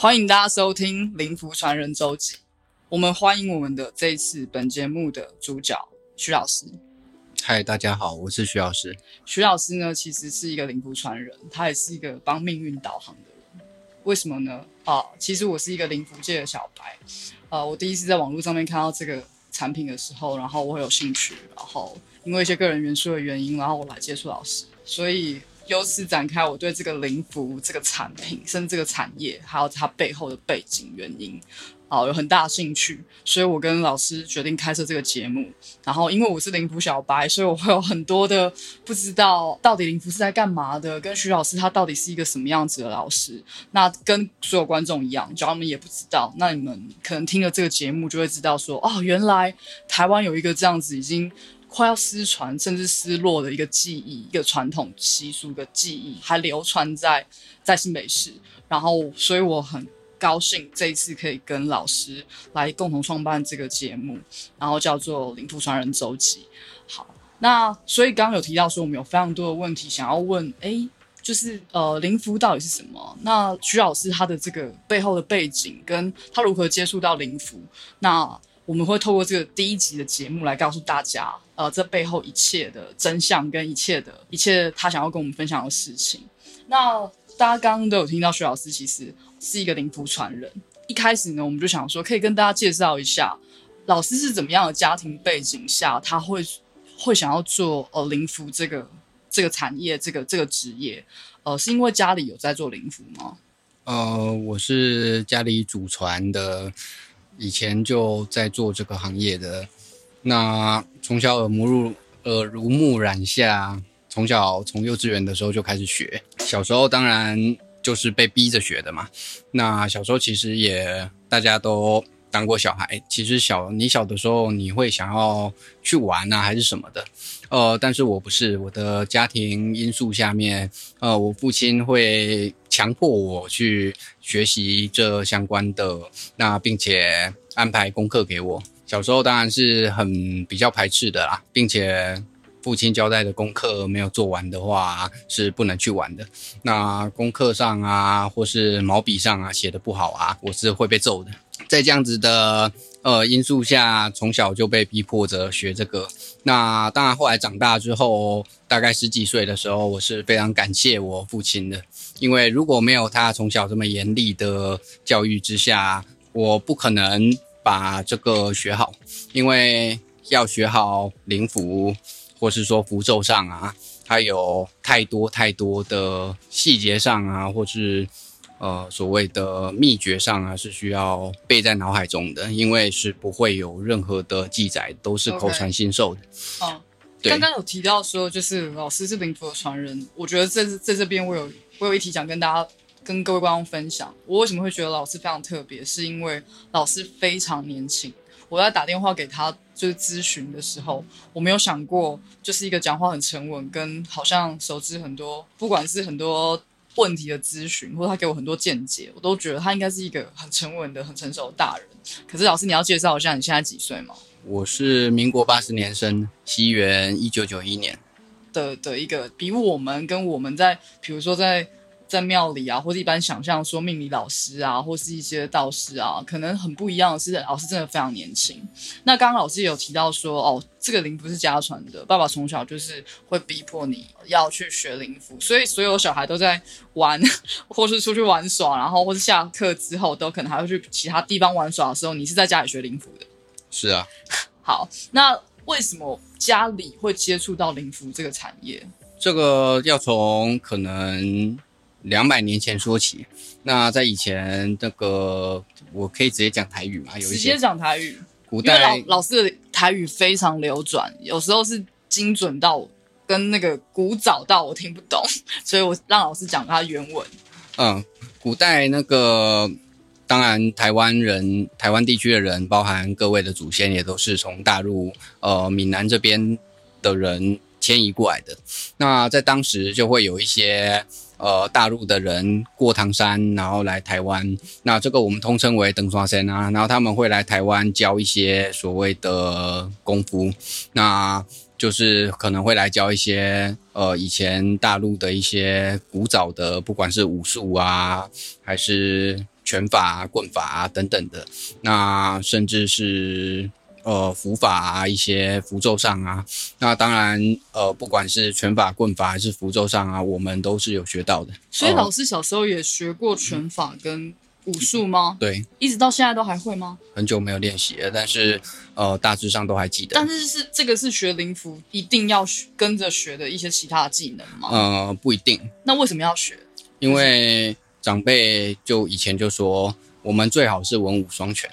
欢迎大家收听《灵符传人周记》。我们欢迎我们的这一次本节目的主角徐老师。嗨，大家好，我是徐老师。徐老师呢，其实是一个灵符传人，他也是一个帮命运导航的人。为什么呢？啊，其实我是一个灵符界的小白。呃，我第一次在网络上面看到这个产品的时候，然后我很有兴趣，然后因为一些个人元素的原因，然后我来接触老师，所以。由此展开，我对这个灵符这个产品，甚至这个产业，还有它背后的背景原因，啊，有很大的兴趣。所以我跟老师决定开设这个节目。然后，因为我是灵符小白，所以我会有很多的不知道到底灵符是在干嘛的，跟徐老师他到底是一个什么样子的老师。那跟所有观众一样，只要你们也不知道，那你们可能听了这个节目就会知道说，哦，原来台湾有一个这样子已经。快要失传甚至失落的一个记忆，一个传统习俗的记忆，还流传在在新北市。然后，所以我很高兴这一次可以跟老师来共同创办这个节目，然后叫做《灵符传人周记》。好，那所以刚刚有提到说，我们有非常多的问题想要问，哎，就是呃，灵符到底是什么？那徐老师他的这个背后的背景，跟他如何接触到灵符？那我们会透过这个第一集的节目来告诉大家，呃，这背后一切的真相跟一切的一切他想要跟我们分享的事情。那大家刚刚都有听到，徐老师其实是一个灵符传人。一开始呢，我们就想说，可以跟大家介绍一下，老师是怎么样的家庭背景下，他会会想要做呃灵符这个这个产业，这个这个职业，呃，是因为家里有在做灵符吗？呃，我是家里祖传的。以前就在做这个行业的，那从小耳濡目耳濡目染下，从小从幼稚园的时候就开始学。小时候当然就是被逼着学的嘛。那小时候其实也大家都当过小孩，其实小你小的时候你会想要去玩啊，还是什么的。呃，但是我不是，我的家庭因素下面，呃，我父亲会强迫我去学习这相关的，那并且安排功课给我。小时候当然是很比较排斥的啦，并且父亲交代的功课没有做完的话是不能去玩的。那功课上啊，或是毛笔上啊写的不好啊，我是会被揍的。在这样子的。呃，因素下从小就被逼迫着学这个。那当然，后来长大之后，大概十几岁的时候，我是非常感谢我父亲的，因为如果没有他从小这么严厉的教育之下，我不可能把这个学好。因为要学好灵符，或是说符咒上啊，它有太多太多的细节上啊，或是。呃，所谓的秘诀上啊，是需要背在脑海中的，因为是不会有任何的记载，都是口传心授的。哦，刚刚有提到说，就是老师是灵符的传人，我觉得在在这边我有我有一题想跟大家跟各位观众分享。我为什么会觉得老师非常特别，是因为老师非常年轻。我在打电话给他就是咨询的时候，我没有想过，就是一个讲话很沉稳，跟好像熟知很多，不管是很多。问题的咨询，或者他给我很多见解，我都觉得他应该是一个很沉稳的、很成熟的大人。可是老师，你要介绍一下你现在几岁吗？我是民国八十年生，西元一九九一年的的一个，比我们跟我们在，比如说在。在庙里啊，或者一般想象说命理老师啊，或是一些道士啊，可能很不一样的是，老师真的非常年轻。那刚刚老师有提到说，哦，这个灵符是家传的，爸爸从小就是会逼迫你要去学灵符，所以所有小孩都在玩，或是出去玩耍，然后或是下课之后都可能还会去其他地方玩耍的时候，你是在家里学灵符的。是啊。好，那为什么家里会接触到灵符这个产业？这个要从可能。两百年前说起，那在以前那个，我可以直接讲台语嘛？有一些直接讲台语。古代老老师的台语非常流转，有时候是精准到跟那个古早到我听不懂，所以我让老师讲他原文。嗯，古代那个，当然台湾人、台湾地区的人，包含各位的祖先，也都是从大陆呃闽南这边的人迁移过来的。那在当时就会有一些。呃，大陆的人过唐山，然后来台湾，那这个我们通称为登刷山啊。然后他们会来台湾教一些所谓的功夫，那就是可能会来教一些呃以前大陆的一些古早的，不管是武术啊，还是拳法、棍法啊等等的，那甚至是呃符法啊一些符咒上啊，那当然呃不管是拳法、棍法还是符咒上啊，我们都是有学到的。所以呃老师小时候也学过拳法跟武术吗？对，一直到现在都还会吗？很久没有练习了，但是呃大致上都还记得但。是是这个是学灵符一定要学跟着学的一些其他的技能吗？呃，不一定，那为什么要学？因为长辈就以前就说，我们最好是文武双全。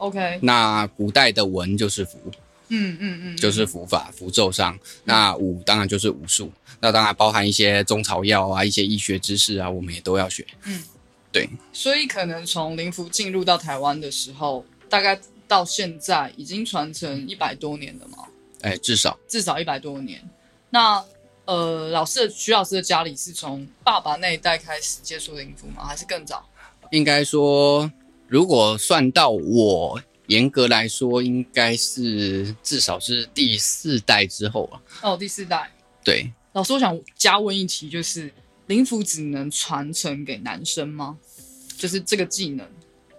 OK，那古代的文就是符，嗯嗯嗯，就是符法、符咒上。那武当然就是武术，那当然包含一些中草药啊、一些医学知识啊，我们也都要学。嗯，对，所以可能从灵符进入到台湾的时候，大概到现在已经传承一百多年了嘛，哎，至少至少一百多年。那呃，老师的徐老师的家里是从爸爸那一代开始接触灵符吗？还是更早？应该说，如果算到我，严格来说，应该是至少是第四代之后啊。哦，第四代。对，老师，我想加问一题，就是灵符只能传承给男生吗？就是这个技能。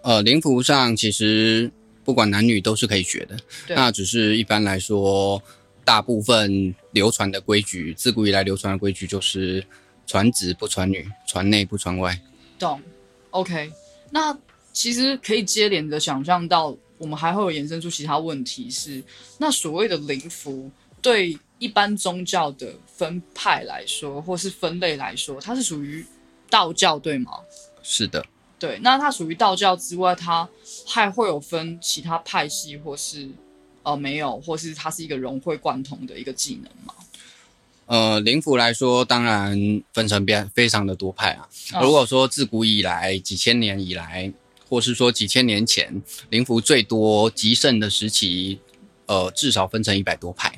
呃，灵符上其实不管男女都是可以学的，那只是一般来说，大部分流传的规矩，自古以来流传的规矩就是传子不传女，传内不传外。懂？OK，那其实可以接连的想象到，我们还会有衍生出其他问题是，那所谓的灵符对一般宗教的分派来说，或是分类来说，它是属于道教对吗？是的，对，那它属于道教之外，它还会有分其他派系，或是呃没有，或是它是一个融会贯通的一个技能吗？呃，灵符来说，当然分成变非常的多派啊。哦如果说自古以来几千年以来，或是说几千年前，灵符最多极盛的时期，呃，至少分成一百多派。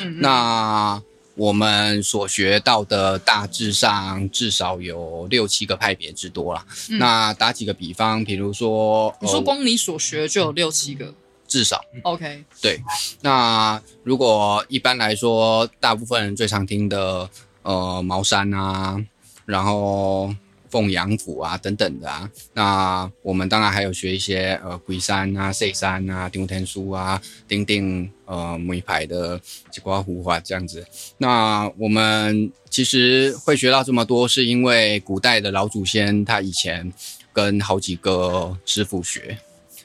嗯，嗯那我们所学到的大致上至少有六七个派别之多啦。嗯那打几个比方，比如说，你说呃光你所学就有六七个至少，OK，对。那如果一般来说，大部分人最常听的，呃，茅山啊，然后凤阳府啊等等的啊，那我们当然还有学一些呃龟山啊、岁山啊、丁天书啊、丁丁呃梅牌的几瓜胡花这样子。那我们其实会学到这么多，是因为古代的老祖先他以前跟好几个师傅学。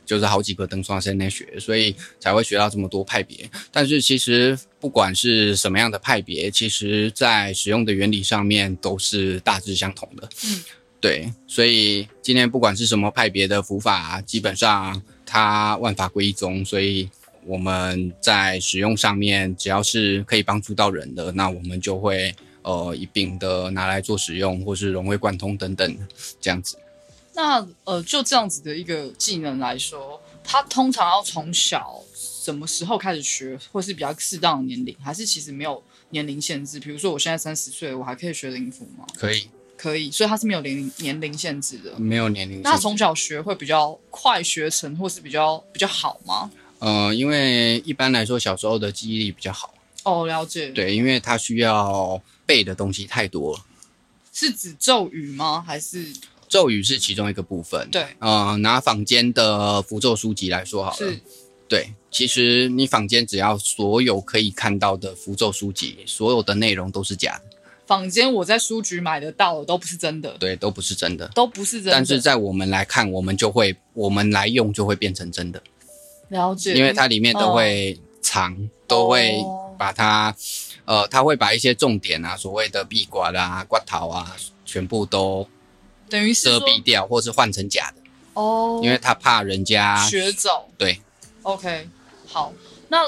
就是好几个登双生来学，所以才会学到这么多派别。但是其实不管是什么样的派别，其实在使用的原理上面都是大致相同的。嗯，对，所以今天不管是什么派别的符法，基本上它万法归一宗，所以我们在使用上面，只要是可以帮助到人的，那我们就会呃一并的拿来做使用，或是融会贯通等等这样子。那呃，就这样子的一个技能来说，他通常要从小什么时候开始学，或是比较适当的年龄，还是其实没有年龄限制？比如说我现在三十岁，我还可以学灵符吗？可以，可以，所以他是没有年龄年龄限制的。没有年龄限制。那他从小学会比较快学成，或是比较比较好吗？呃，因为一般来说，小时候的记忆力比较好。哦，了解。，对，因为他需要背的东西太多了。是指咒语吗？还是咒语是其中一个部分。对？呃，拿坊间的符咒书籍来说好了是，对，其实你坊间只要所有可以看到的符咒书籍，所有的内容都是假的，坊间我在书局买得到的都不是真的，对，都不是真的。都不是真的。但是在我们来看，我们就会，我们来用就会变成真的，了解，因为它里面都会藏，都会把它，呃，它会把一些重点啊，所谓的壁挂啦、刮头啊，全部都等于是说遮蔽掉，或是换成假的，哦，因为他怕人家学走。对，OK，好，那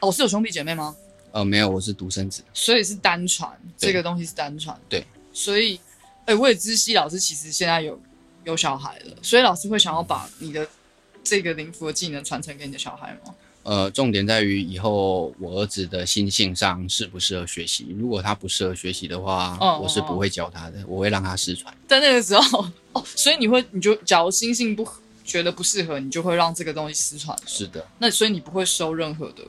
老师有兄弟姐妹吗？呃，没有，我是独生子，所以是单传，这个东西是单传。对，所以，哎、我也知悉老师其实现在有有小孩了，所以老师会想要把你的这个灵符的技能传承给你的小孩吗？呃，重点在于以后我儿子的心性上适不适合学习。如果他不适合学习的话，哦我是不会教他的，我会让他失传。在那个时候，哦，所以你会，你就假如心性不觉得不适合，你就会让这个东西失传。是的，那所以你不会收任何的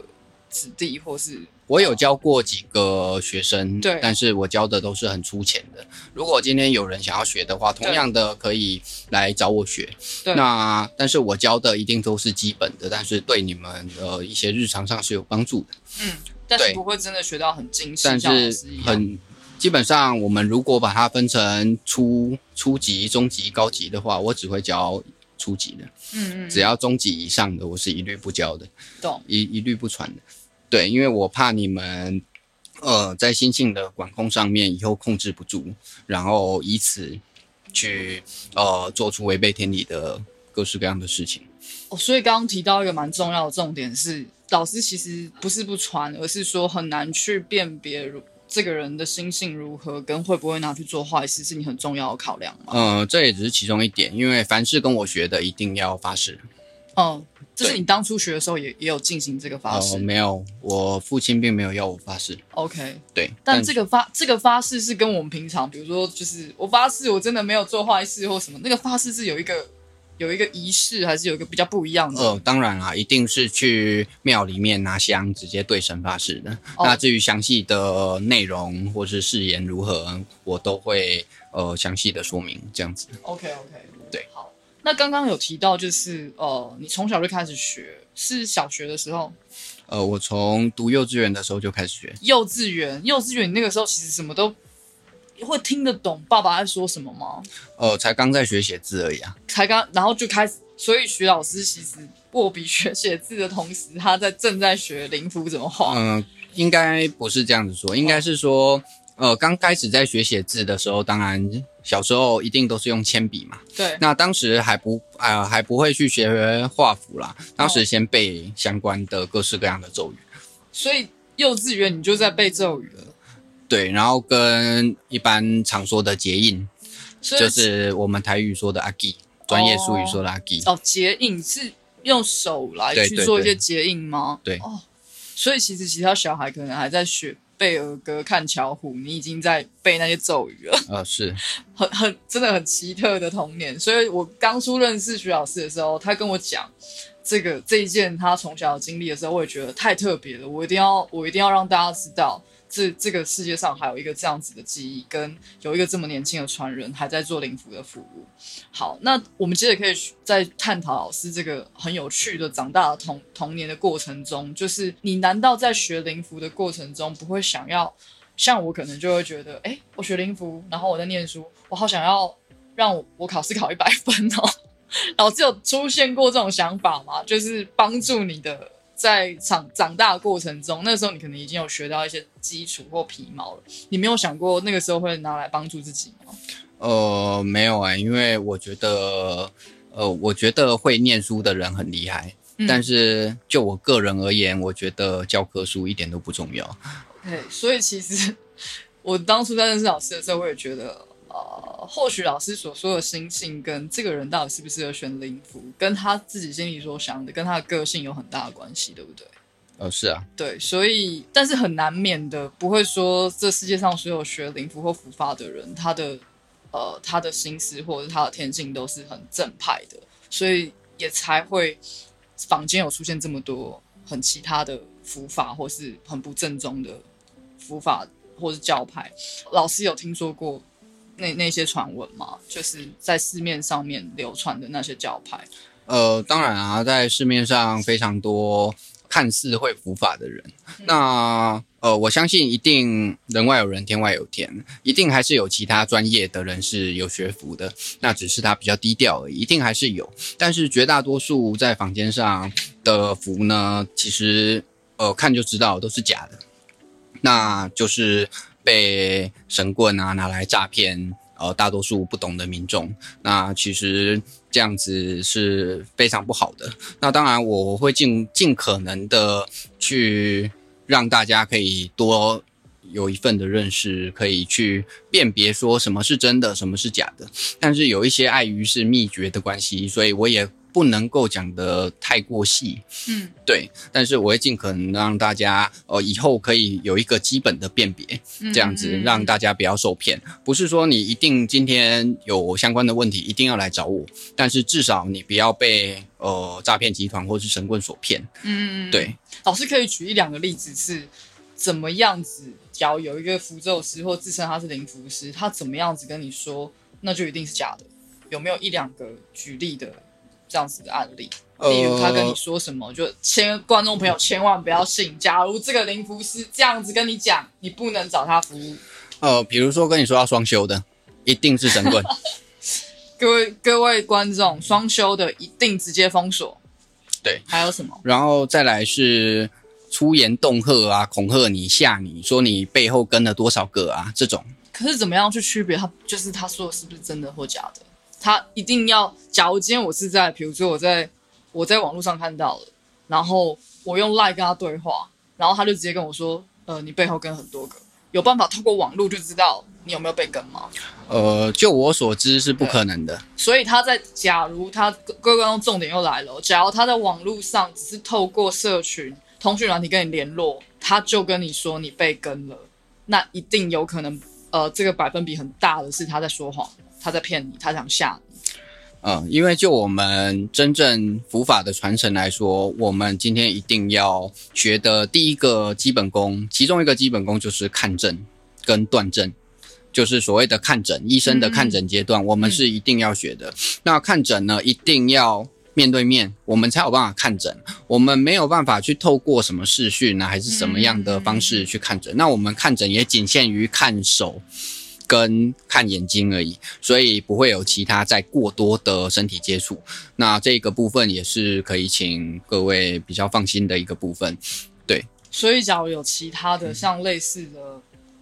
子弟或是我有教过几个学生，对但是我教的都是很粗浅的。如果今天有人想要学的话，同样的可以来找我学。对那但是我教的一定都是基本的，但是对你们的一些日常上是有帮助的。嗯，但是不会真的学到很精细，但是。很基本上，我们如果把它分成初初级、中级、高级的话，我只会教初级的，嗯嗯，只要中级以上的，我是一律不教的。懂。一一律不传的。对，因为我怕你们呃在心性的管控上面以后控制不住，然后以此去呃做出违背天理的各式各样的事情。哦，所以刚刚提到一个蛮重要的重点是，老师其实不是不传，而是说很难去辨别如这个人的心性如何，跟会不会拿去做坏事，是你很重要的考量吗？呃，这也只是其中一点，因为凡是跟我学的，一定要发誓。嗯，这是你当初学的时候也也有进行这个发呃，誓。没有，我父亲并没有要我发誓。OK，对，但这个发这个发誓是跟我们平常，比如说就是我发誓我真的没有做坏事或什么，那个发誓是有一个有一个仪式，还是有一个比较不一样的？呃，当然啦，一定是去庙里面拿香，直接对神发誓的。哦那至于详细的内容或是誓言如何，我都会呃详细的说明，这样子。OK OK，对，好。那刚刚有提到，就是呃，你从小就开始学，是小学的时候，呃，我从读幼稚园的时候就开始学。幼稚园，幼稚园你那个时候其实什么都会听得懂爸爸在说什么吗？呃，才刚在学写字而已啊。才刚，然后就开始，所以徐老师其实握笔学写字的同时，他在正在学灵符怎么画。嗯、应该不是这样子说，应该是说，呃，刚开始在学写字的时候，当然小时候一定都是用铅笔嘛。对，那当时还不啊、还不会去学画符啦，当时先背相关的各式各样的咒语。所以幼稚园你就在背咒语了，对，然后跟一般常说的结印，就是我们台语说的阿基，专业术语说的阿基。哦，结印是用手来去做一些结印吗？对哦，所以其实其他小孩可能还在学背儿歌、看巧虎，你已经在背那些咒语了，啊，是，很很真的很奇特的童年。所以我刚初认识徐老师的时候，他跟我讲这个这一件他从小经历的时候，我也觉得太特别了，我一定要我一定要让大家知道。这这个世界上还有一个这样子的记忆，跟有一个这么年轻的传人还在做灵符的服务。好，那我们接着可以再探讨老师这个很有趣的长大的童童年的过程中，就是你难道在学灵符的过程中不会想要像我可能就会觉得，哎，我学灵符，然后我在念书，我好想要让我我考试考一百分哦。老师有出现过这种想法吗？就是帮助你的在长长大的过程中，那时候你可能已经有学到一些基础或皮毛了，你没有想过那个时候会拿来帮助自己吗？呃，没有哎、因为我觉得，呃，我觉得会念书的人很厉害，嗯但是就我个人而言，我觉得教科书一点都不重要。对，所以其实我当初在认识老师的时候，我也觉得，呃，或许老师所说的心性跟这个人到底适不适合选灵符，跟他自己心里所想的，跟他的个性有很大的关系，对不对？呃，是啊，对，所以但是很难免的，不会说这世界上所有学灵符或符法的人，他的呃他的心思或者是他的天性都是很正派的，所以也才会坊间有出现这么多很其他的符法，或是很不正宗的符法或是教派。老师有听说过那那些传闻吗？就是在市面上面流传的那些教派。呃，当然啊，在市面上非常多看似会伏法的人，那呃，我相信一定人外有人，天外有天，一定还是有其他专业的人是有学服的，那只是他比较低调而已，一定还是有。但是绝大多数在坊间上的符呢，其实呃看就知道都是假的，那就是被神棍啊拿来诈骗。呃，大多数不懂的民众，那其实这样子是非常不好的。那当然，我会尽尽可能的去让大家可以多有一份的认识，可以去辨别说什么是真的，什么是假的。但是有一些碍于是秘诀的关系，所以我也不能够讲的太过细。嗯，对，但是我会尽可能让大家呃以后可以有一个基本的辨别，这样子嗯让大家不要受骗。不是说你一定今天有相关的问题一定要来找我，但是至少你不要被呃诈骗集团或是神棍所骗。嗯，对，老师可以举一两个例子是，怎么样子？假如有一个符咒师或自称他是灵符师，他怎么样子跟你说，那就一定是假的？有没有一两个举例的这样子的案例？例如他跟你说什么，就千观众朋友千万不要信。假如这个灵符师这样子跟你讲，你不能找他服务。呃，比如说跟你说要双休的，一定是神棍。各位各位观众，双休的一定直接封锁。对，还有什么？然后再来是出言恫吓啊，恐吓你、吓你说你背后跟了多少个啊？这种。可是怎么样去区别他就是他说的是不是真的或假的？他一定要，假如今天我是在，比如说我在我在网络上看到了，然后我用赖跟他对话，然后他就直接跟我说，呃，你背后跟很多个，有办法透过网络就知道你有没有被跟吗？呃，就我所知是不可能的。所以他在假如他各位观众重点又来了，假如他在网络上只是透过社群通讯软体跟你联络，他就跟你说你被跟了，那一定有可能，呃，这个百分比很大的是他在说谎，他在骗你，他想吓你。嗯，因为就我们真正佛法的传承来说，我们今天一定要学的第一个基本功，其中一个基本功就是看诊跟断症，就是所谓的看诊医生的看诊阶段，我们是一定要学的。那看诊呢，一定要面对面，我们才有办法看诊。我们没有办法去透过什么视讯呢，还是什么样的方式去看诊？那我们看诊也仅限于看手。跟看眼睛而已，所以不会有其他再过多的身体接触。那这个部分也是可以请各位比较放心的一个部分。对，所以假如有其他的像类似的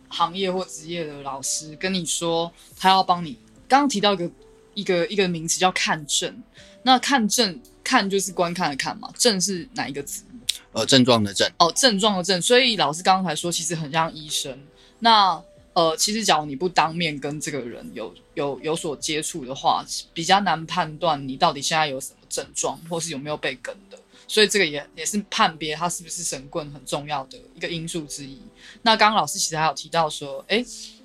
行业或职业的老师跟你说，他要帮你，刚刚提到一个一个一个名词叫看症，那看症看就是观看的看嘛，症是哪一个字？呃，症状的症。哦，症状的症。所以老师刚才说，其实很像医生。那呃，其实，假如你不当面跟这个人有有有所接触的话，比较难判断你到底现在有什么症状，或是有没有被跟的。所以这个也也是判别他是不是神棍很重要的一个因素之一。那刚刚老师其实还有提到说，哎，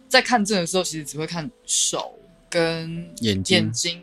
在看症的时候，其实只会看手跟眼睛。眼睛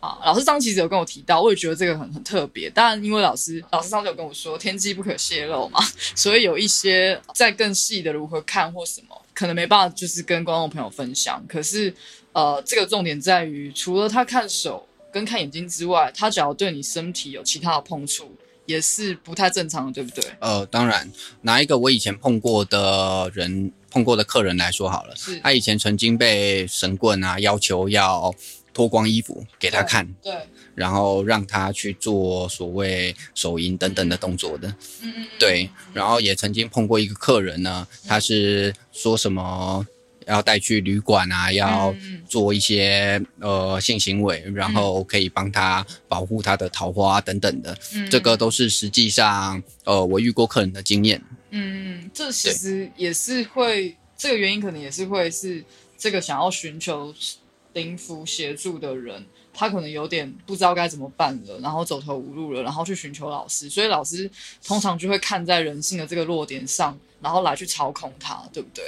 啊，老师上其实有跟我提到，我也觉得这个很很特别。当然，因为老师老师上次有跟我说，天机不可泄露嘛，所以有一些在更细的如何看或什么。可能没办法，就是跟观众朋友分享。可是，呃，这个重点在于，除了他看手跟看眼睛之外，他只要对你身体有其他的碰触，也是不太正常的，对不对？呃，当然，拿一个我以前碰过的人、碰过的客人来说好了，是他以前曾经被神棍啊要求要脱光衣服给他看，对。然后让他去做所谓手淫等等的动作的，嗯对。然后也曾经碰过一个客人呢，他是说什么要带去旅馆啊，要做一些呃性行为，然后可以帮他保护他的桃花等等的。这个都是实际上呃我遇过客人的经验。嗯，这其实也是会这个原因，可能也是会是这个想要寻求灵符协助的人。他可能有点不知道该怎么办了，然后走投无路了，然后去寻求老师。所以老师通常就会看在人性的这个弱点上，然后来去操控他，对不对？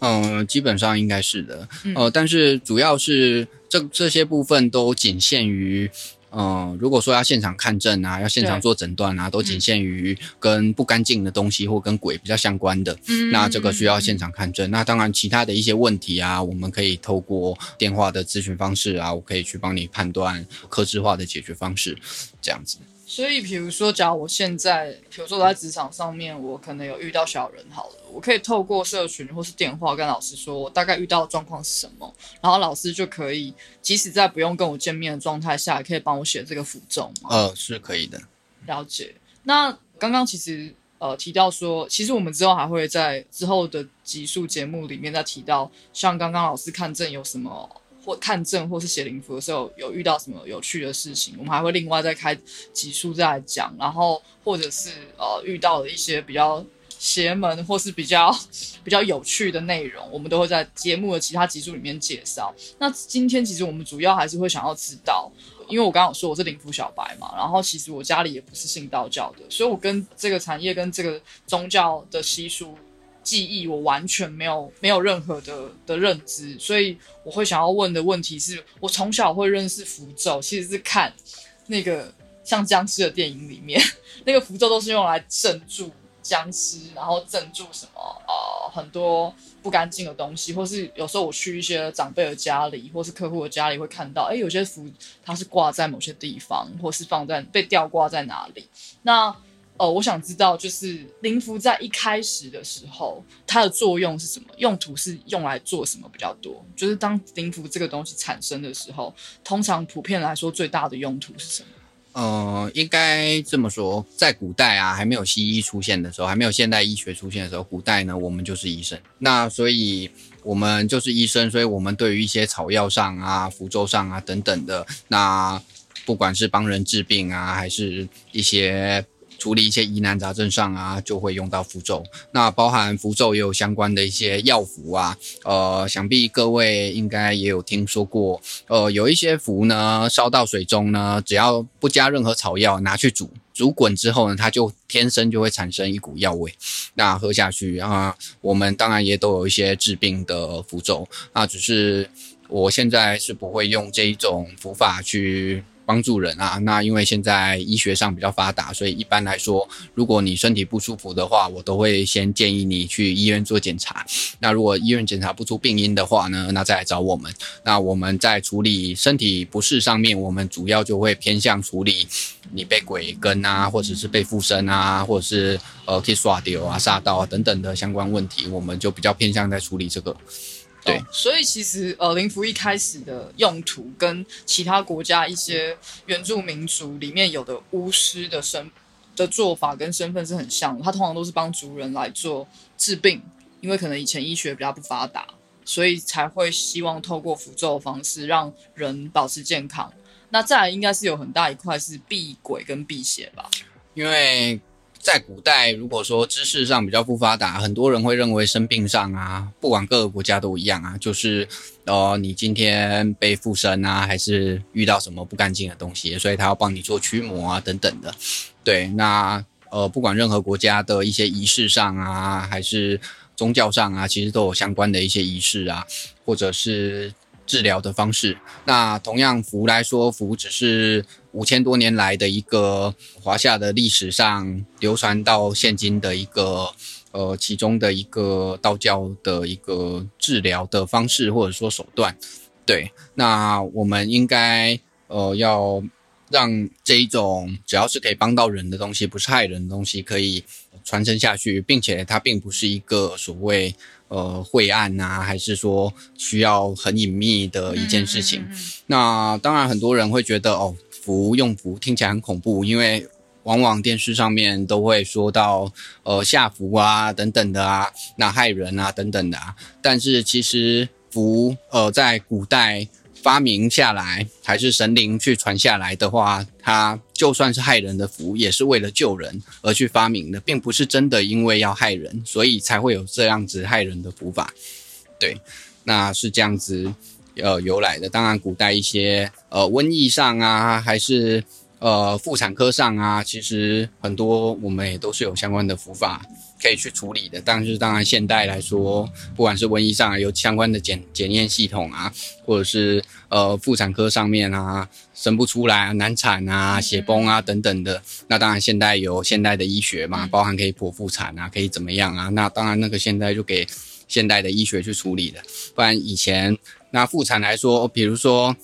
嗯，基本上应该是的。呃，但是主要是这这些部分都仅限于。嗯，如果说要现场看证啊，要现场做诊断啊，都仅限于跟不干净的东西或跟鬼比较相关的，那这个需要现场看证。那当然，其他的一些问题啊，我们可以透过电话的咨询方式啊，我可以去帮你判断科制化的解决方式，这样子。所以，比如说，假如我现在，比如说我在职场上面，我可能有遇到小人，好了，我可以透过社群或是电话跟老师说，我大概遇到的状况是什么，然后老师就可以，即使在不用跟我见面的状态下，也可以帮我写这个符咒吗？呃，是可以的。了解。那刚刚其实呃提到说，其实我们之后还会在之后的集数节目里面再提到，像刚刚老师看症有什么。或看证或是写灵符的时候，有遇到什么有趣的事情，我们还会另外再开几书再来讲。然后或者是呃遇到的一些比较邪门或是比较比较有趣的内容，我们都会在节目的其他集数里面介绍。那今天其实我们主要还是会想要知道，因为我刚刚说我是灵符小白嘛，然后其实我家里也不是信道教的，所以我跟这个产业跟这个宗教的习俗。记忆我完全没有没有任何的的认知，所以我会想要问的问题是我从小会认识符咒，其实是看那个像僵尸的电影里面，那个符咒都是用来镇住僵尸，然后镇住什么呃很多不干净的东西，或是有时候我去一些长辈的家里，或是客户的家里会看到，哎，有些符它是挂在某些地方，或是放在被吊挂在哪里。那呃，我想知道，就是灵符在一开始的时候，它的作用是什么？用途是用来做什么比较多？就是当灵符这个东西产生的时候，通常普遍来说最大的用途是什么？呃，应该这么说，在古代啊，还没有西医出现的时候，还没有现代医学出现的时候，古代呢，我们就是医生。那所以我们就是医生，所以我们对于一些草药上啊、符咒上啊等等的，那不管是帮人治病啊，还是一些。处理一些疑难杂症上啊，就会用到符咒。那包含符咒也有相关的一些药符啊。呃，想必各位应该也有听说过。呃，有一些符呢，烧到水中呢，只要不加任何草药，拿去煮，煮滚之后呢，它就天生就会产生一股药味。那喝下去啊，我们当然也都有一些治病的符咒。那只是我现在是不会用这一种符法去。帮助人啊，那因为现在医学上比较发达，所以一般来说，如果你身体不舒服的话，我都会先建议你去医院做检查。那如果医院检查不出病因的话呢，那再来找我们。那我们在处理身体不适上面，我们主要就会偏向处理你被鬼跟啊，或者是被附身啊，或者是呃可以刷丢啊、杀到啊等等的相关问题，我们就比较偏向在处理这个。对，所以其实呃，灵符一开始的用途跟其他国家一些原住民族里面有的巫师的身的做法跟身份是很像的。他通常都是帮族人来做治病，因为可能以前医学比较不发达，所以才会希望透过符咒的方式让人保持健康。那再来应该是有很大一块是避鬼跟避邪吧，因为。在古代，如果说知识上比较不发达，很多人会认为生病上啊，不管各个国家都一样啊，就是呃，你今天被附身啊，还是遇到什么不干净的东西，所以他要帮你做驱魔啊等等的。对，那呃，不管任何国家的一些仪式上啊，还是宗教上啊，其实都有相关的一些仪式啊，或者是。治疗的方式，那同样符来说，符只是五千多年来的一个华夏的历史上流传到现今的一个呃其中的一个道教的一个治疗的方式或者说手段。对，那我们应该呃要让这一种只要是可以帮到人的东西，不是害人的东西，可以传承下去，并且它并不是一个所谓。呃，晦暗呐，还是说需要很隐秘的一件事情？那当然，很多人会觉得哦，符用符听起来很恐怖，因为往往电视上面都会说到呃下符啊等等的啊，那害人啊等等的啊。但是其实符呃在古代。发明下来还是神灵去传下来的话，它就算是害人的符，也是为了救人而去发明的，并不是真的因为要害人，所以才会有这样子害人的符法。对，那是这样子呃由来的。当然，古代一些呃瘟疫上啊，还是呃妇产科上啊，其实很多我们也都是有相关的符法。可以去处理的，但是当然现代来说，不管是瘟疫上有相关的检检验系统啊，或者是呃妇产科上面啊生不出来啊难产啊血崩啊等等的，那当然现代有现代的医学嘛，包含可以剖腹产啊，可以怎么样啊？那当然那个现在就给现代的医学去处理的，不然以前那妇产来说，比如说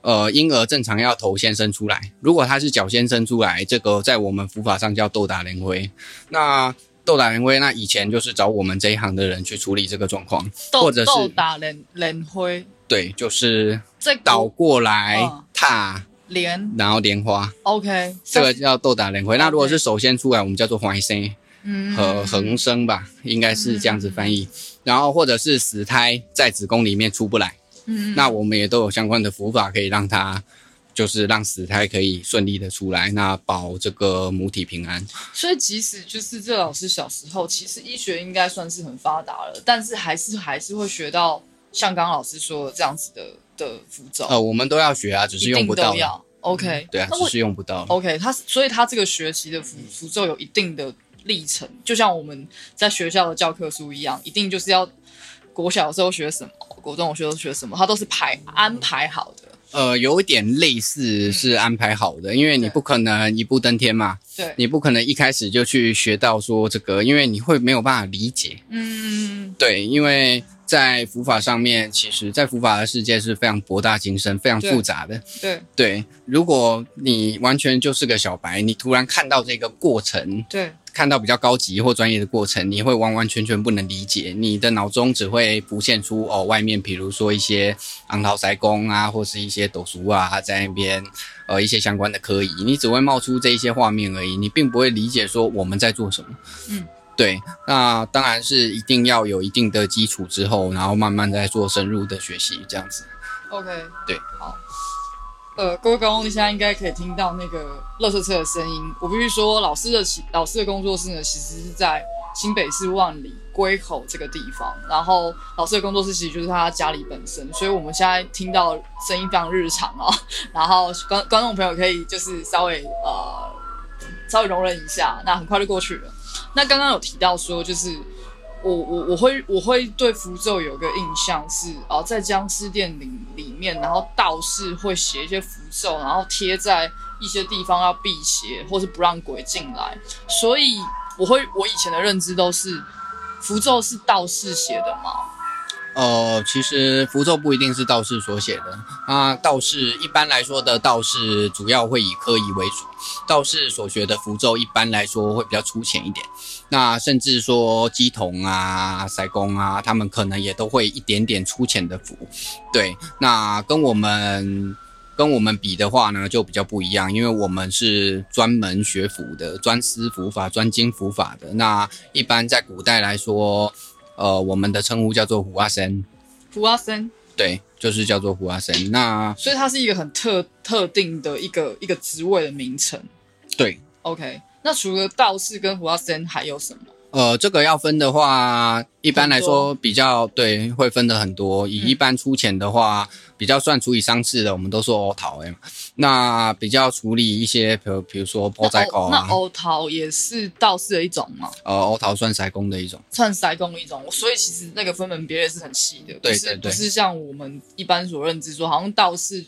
呃婴儿正常要头先生出来，如果他是脚先生出来，这个在我们佛法上叫斗打连灰，那。斗打连灰，那以前就是找我们这一行的人去处理这个状况，或者是斗打连连灰，对，就是倒过来踏莲，然后莲花，OK，这个叫豆打连灰。那如果是首先出来，我们叫做怀生和恒生吧，应该是这样子翻译。然后或者是死胎在子宫里面出不来，嗯，那我们也都有相关的符法可以让它。就是让死胎可以顺利的出来，那保这个母体平安。所以即使就是这老师小时候，其实医学应该算是很发达了，但是还是还是会学到像刚刚老师说的这样子的的符咒。呃，我们都要学啊，只是用不到。OK，对啊，只是用不到。OK，他所以他这个学习的符符咒有一定的历程，就像我们在学校的教科书一样，一定就是要国小的时候学什么，国中的时候学什么，他都是排安排好的。呃，有一点类似是安排好的，因为你不可能一步登天嘛，对，你不可能一开始就去学到说这个，因为你会没有办法理解。嗯，对，因为在佛法上面，其实在佛法的世界是非常博大精深、非常复杂的。对。对，如果你完全就是个小白，你突然看到这个过程，对看到比较高级或专业的过程，你会完完全全不能理解，你的脑中只会浮现出哦，外面比如说一些昂桃塞公啊，或是一些斗叔啊，在那边呃一些相关的科仪，你只会冒出这一些画面而已，你并不会理解说我们在做什么。嗯，对，那当然是一定要有一定的基础之后，然后慢慢再做深入的学习，这样子。，OK，对，好。呃，各位观众，现在应该可以听到那个垃圾车的声音。我必须说，老师的其老师的工作室呢，其实是在新北市万里龟口这个地方。然后老师的工作室其实就是他家里本身，所以我们现在听到声音非常日常啊。然后观观众朋友可以就是稍微呃稍微容忍一下，那很快就过去了。那刚刚有提到说，就是我我我会我会对符咒有个印象是，哦，在僵尸店里里面，然后道士会写一些符咒，然后贴在一些地方要辟邪，或是不让鬼进来。所以我会我以前的认知都是符咒是道士写的嘛？呃，其实符咒不一定是道士所写的啊。道士一般来说的道士主要会以科仪为主，道士所学的符咒一般来说会比较粗浅一点。那甚至说鸡童啊、塞公啊，他们可能也都会一点点粗浅的符。对，那跟我们跟我们比的话呢，就比较不一样，因为我们是专门学符的，专司符法、专精符法的。那一般在古代来说，呃，我们的称呼叫做胡阿森。胡阿森，对，就是叫做胡阿森。那所以它是一个很特特定的一个一个职位的名称。对，OK，那除了道士跟胡阿森还有什么？呃，这个要分的话，一般来说比较对，会分的很多。以嗯一般出钱的话，比较算处理丧事的，我们都说欧桃哎。那比较处理一些，比如比如说破灾口啊，那欧桃也是道士的一种嘛？呃，欧桃算塞公的一种。算塞公一种，所以其实那个分门别类是很细的，对对对不是像我们一般所认知说，好像道士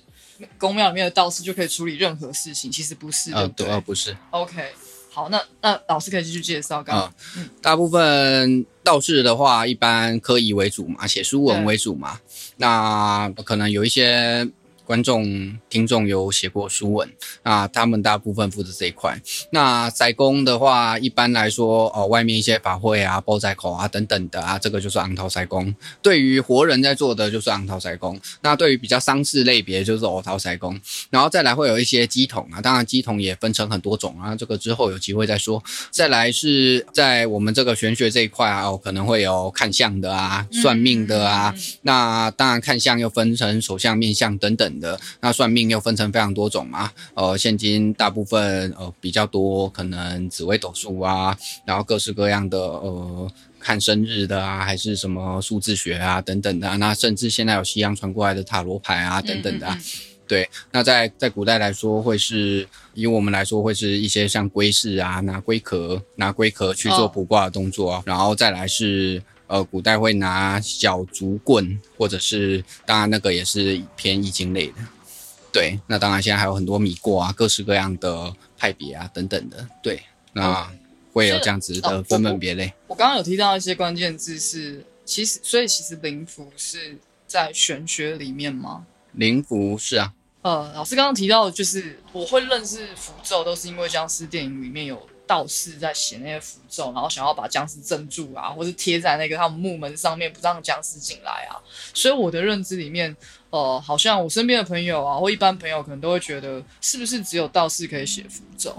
宫庙里面的道士就可以处理任何事情，其实不是，呃，对不对对，呃，不是。？OK，好，那那老师可以继续介绍刚刚啊、大部分道士的话，一般科仪为主嘛，写书文为主嘛。那可能有一些观众、听众有写过书文，那他们大部分负责这一块。那宅公的话，一般来说，哦，外面一些法会啊、包仔口啊等等的啊，这个就是昂头塞公。对于活人在做的就是昂头塞公，那对于比较丧事类别就是偶桃塞公，然后再来会有一些鸡桶啊，当然鸡桶也分成很多种啊，这个之后有机会再说。再来是在我们这个玄学这一块啊，哦，可能会有看相的啊、算命的啊，嗯那当然看相又分成手相、面相等等的，那算命又分成非常多种嘛。呃，现今大部分呃比较多，可能紫微斗数啊，然后各式各样的呃。看生日的啊，还是什么数字学啊等等的、啊，那甚至现在有西洋传过来的塔罗牌啊等等的、啊，嗯嗯嗯对，那在在古代来说，会是以我们来说，会是一些像龟式啊，拿龟壳拿龟壳去做哦卜卦的动作啊，然后再来是呃，古代会拿小竹棍，或者是当然那个也是偏易经类的。对，那当然现在还有很多米过啊，各式各样的派别啊等等的。对，那会有这样子的分门别类。我刚刚有提到一些关键字是，其实所以其实灵符是在玄学里面吗？灵符是啊，呃，老师刚刚提到，就是我会认识符咒，都是因为僵尸电影里面有道士在写那些符咒，然后想要把僵尸镇住啊，或是贴在那个他们木门上面，不让僵尸进来啊。所以我的认知里面，呃，好像我身边的朋友啊，或一般朋友可能都会觉得，是不是只有道士可以写符咒？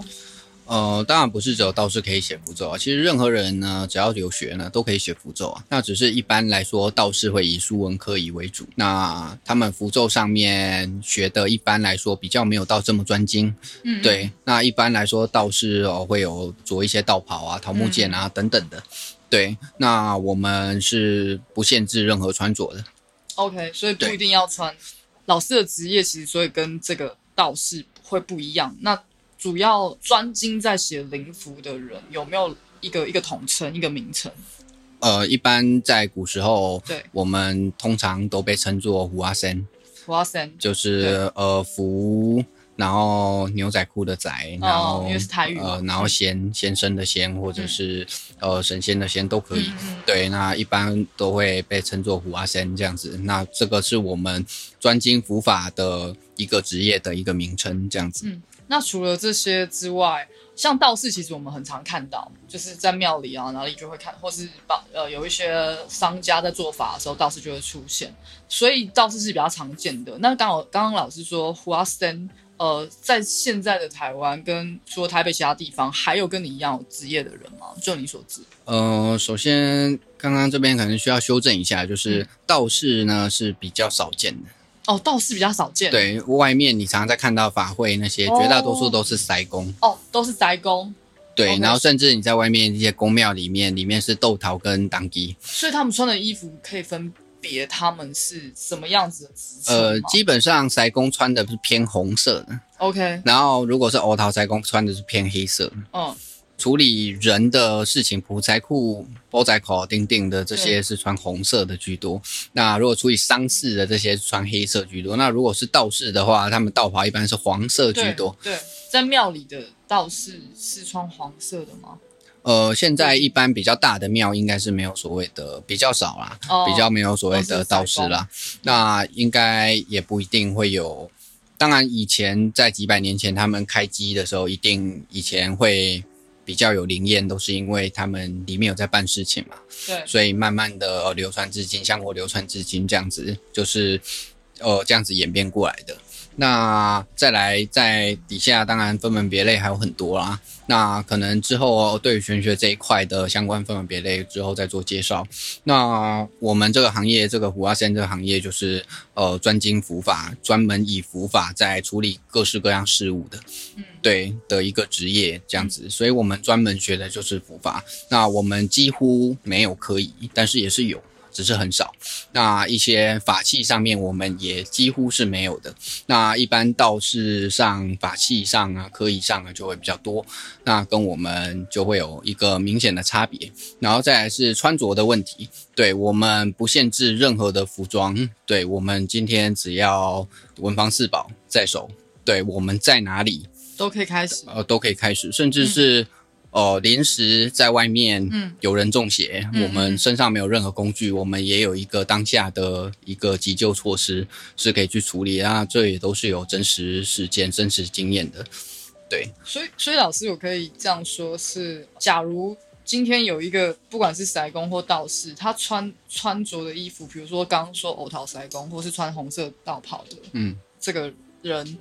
呃，当然不是只有道士可以写符咒啊，其实任何人呢，只要留学呢，都可以写符咒啊。那只是一般来说，道士会以书文科仪为主，那他们符咒上面学的，一般来说比较没有到这么专精。嗯，对，那一般来说，道士哦会有着一些道袍啊、桃木剑啊、等等的。对，那我们是不限制任何穿着的。OK，所以不一定要穿。老师的职业其实所以跟这个道士会不一样。那主要专精在写灵符的人有没有一个一个统称一个名称？呃，一般在古时候，对我们通常都被称作胡阿僧。胡阿森，就是呃福，然后牛仔裤的仔，然后、哦因为是台语呃，然后先先生的先，或者是、呃神仙的仙都可以。对，那一般都会被称作胡阿仙这样子。那这个是我们专精符法的一个职业的一个名称，这样子。嗯那除了这些之外，像道士，其实我们很常看到，就是在庙里啊哪里就会看，或是把呃有一些商家在做法的时候，道士就会出现，所以道士是比较常见的。那刚好刚刚老师说胡阿森，呃，在现在的台湾跟除了台北其他地方，还有跟你一样有职业的人吗？就你所知？呃，首先刚刚这边可能需要修正一下，就是嗯道士呢是比较少见的。哦，道士比较少见。，对外面你常常在看到法会那些，哦绝大多数都是塞公。哦，都是宅公，对然后甚至你在外面一些宫庙里面，里面是豆桃跟当机。所以他们穿的衣服可以分别他们是什么样子的职称呃，基本上塞公穿的是偏红色的，OK，然后如果是欧桃塞公穿的是偏黑色的。嗯，处理人的事情，普财库、包仔口、钉钉的这些是穿红色的居多。那如果处理丧事的这些是穿黑色居多。那如果是道士的话，他们道袍一般是黄色居对多。对，在庙里的道士是穿黄色的吗？呃，现在一般比较大的庙应该是没有所谓的，比较少啦，哦比较没有所谓的道士啦。那应该也不一定会有。当然，以前在几百年前他们开机的时候，一定以前会比较有灵验，都是因为他们里面有在办事情嘛。对，所以慢慢的、呃、流传至今，香火流传至今，这样子就是呃这样子演变过来的。那再来在底下，当然分门别类还有很多啦。那可能之后哦对玄学这一块的相关分门别类之后再做介绍。那我们这个行业，这个胡阿仙这个行业，就是呃专精佛法，专门以佛法在处理各式各样事物的。嗯，对的一个职业这样子，所以我们专门学的就是佛法。那我们几乎没有科仪，但是也是有，只是很少。那一些法器上面，我们也几乎是没有的。那一般道士上、法器上啊、科仪上啊就会比较多，那跟我们就会有一个明显的差别。然后再来是穿着的问题，对我们不限制任何的服装，对我们今天只要文房四宝在手，对我们在哪里都可以开始。呃都可以开始，甚至是、呃临时在外面嗯。有人中邪，嗯我们身上没有任何工具，我们也有一个当下的一个急救措施是可以去处理，啊这也都是有真实事件、真实经验的。对，所以，所以老师，我可以这样说是，假如今天有一个不管是塞公或道士，他穿穿着的衣服，比如说刚刚说偶桃塞公，或是穿红色道袍的嗯，这个人，